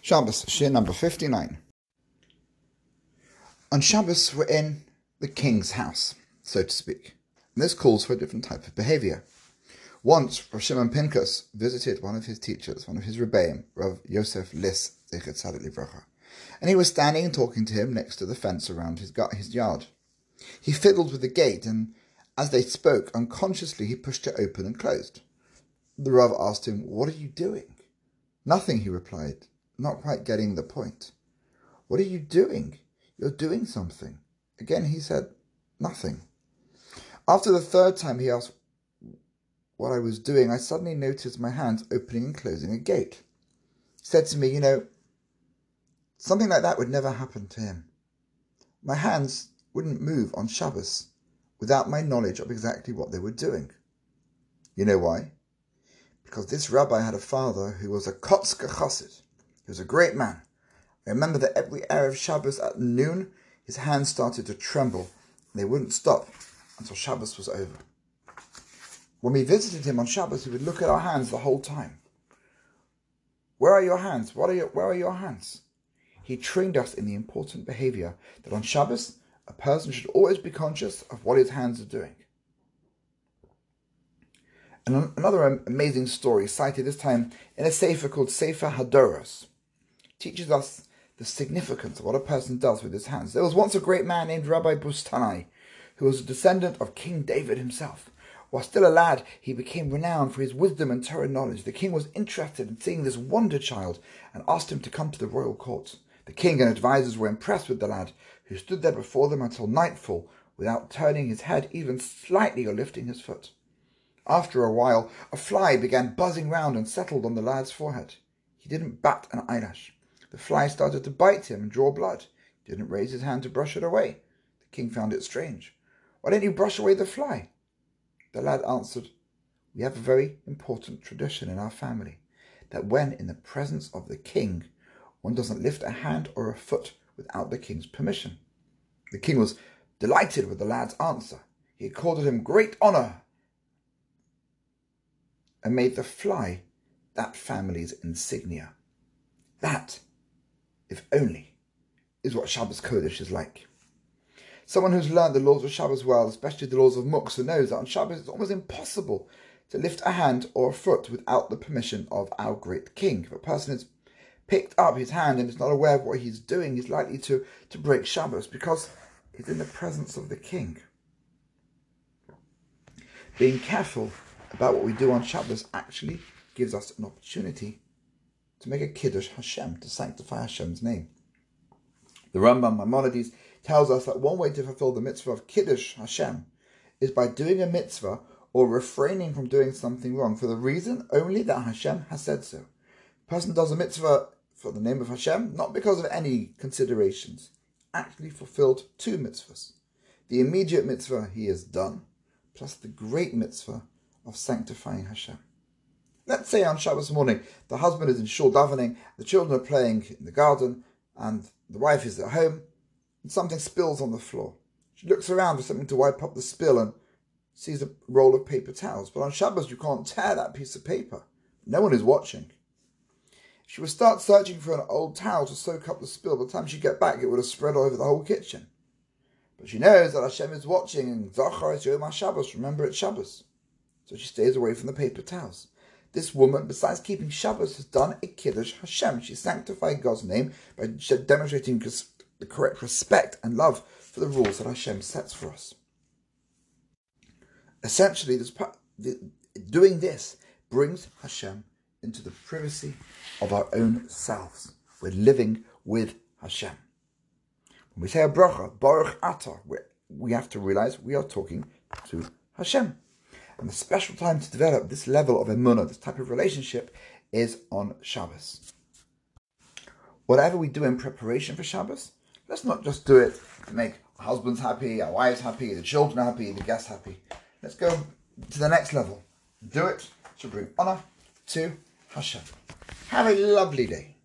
Shabbos, Shir number 59. On Shabbos, we're in the king's house, so to speak. And this calls for a different type of behavior. Once, Rav Shimon Pinkus visited one of his teachers, one of his rebbeim, Rav Yosef Liss, and he was standing and talking to him next to the fence around his, his yard. He fiddled with the gate, and as they spoke, unconsciously he pushed it open and closed. The Rav asked him, What are you doing? Nothing, he replied, not quite getting the point. What are you doing? You're doing something. Again, he said, Nothing. After the third time he asked what I was doing, I suddenly noticed my hands opening and closing a gate. He said to me, You know, something like that would never happen to him. My hands wouldn't move on Shabbos without my knowledge of exactly what they were doing. You know why? Because this rabbi had a father who was a Kotzke Chassid. He was a great man. I remember that every Erev Shabbos at noon, his hands started to tremble, they wouldn't stop until Shabbos was over. When we visited him on Shabbos, he would look at our hands the whole time. Where are your hands? What are your, where are your hands? He trained us in the important behavior that on Shabbos, a person should always be conscious of what his hands are doing. And another amazing story, cited this time in a sefer called Seder Hadoros, teaches us the significance of what a person does with his hands. There was once a great man named Rabbi Bustanai, who was a descendant of King David himself. While still a lad, he became renowned for his wisdom and Torah knowledge. The king was interested in seeing this wonder child and asked him to come to the royal court. The king and advisers were impressed with the lad, who stood there before them until nightfall without turning his head even slightly or lifting his foot. After a while, a fly began buzzing round and settled on the lad's forehead. He didn't bat an eyelash. The fly started to bite him and draw blood. He didn't raise his hand to brush it away. The king found it strange. Why don't you brush away the fly? The lad answered, We have a very important tradition in our family that when in the presence of the king, one doesn't lift a hand or a foot without the king's permission. The king was delighted with the lad's answer. He accorded him great honor and made the fly that family's insignia. That, if only, is what Shabbos Kodesh is like. Someone who's learned the laws of Shabbos well, especially the laws of Muktzah, knows that on Shabbos it's almost impossible to lift a hand or a foot without the permission of our great king. If a person has picked up his hand and is not aware of what he's doing, he's likely to, to break Shabbos because he's in the presence of the king. Being careful about what we do on Shabbos actually gives us an opportunity to make a Kiddush Hashem, to sanctify Hashem's name. The Rambam Maimonides tells us that one way to fulfill the mitzvah of Kiddush Hashem is by doing a mitzvah or refraining from doing something wrong for the reason only that Hashem has said so. A person does a mitzvah for the name of Hashem, not because of any considerations, actually fulfilled two mitzvahs. The immediate mitzvah he has done, plus the great mitzvah of sanctifying Hashem. Let's say on Shabbos morning, the husband is in shul davening, the children are playing in the garden, and the wife is at home, and something spills on the floor. She looks around for something to wipe up the spill and sees a roll of paper towels. But on Shabbos, you can't tear that piece of paper. No one is watching. She would start searching for an old towel to soak up the spill, by the time she'd get back, it would have spread all over the whole kitchen. But she knows that Hashem is watching, and Zachor is Yom Shabbos. Remember, it's Shabbos so she stays away from the paper towels. This woman, besides keeping Shabbos, has done a Kiddush Hashem. She sanctified God's name by demonstrating the correct respect and love for the rules that Hashem sets for us. Essentially, this, doing this brings Hashem into the privacy of our own selves. We're living with Hashem. When we say a bracha, Baruch Atah, we have to realize we are talking to Hashem. And the special time to develop this level of emunah, this type of relationship, is on Shabbos. Whatever we do in preparation for Shabbos, let's not just do it to make our husbands happy, our wives happy, the children happy, the guests happy. Let's go to the next level. Do it to bring honor to Hashem. Have a lovely day.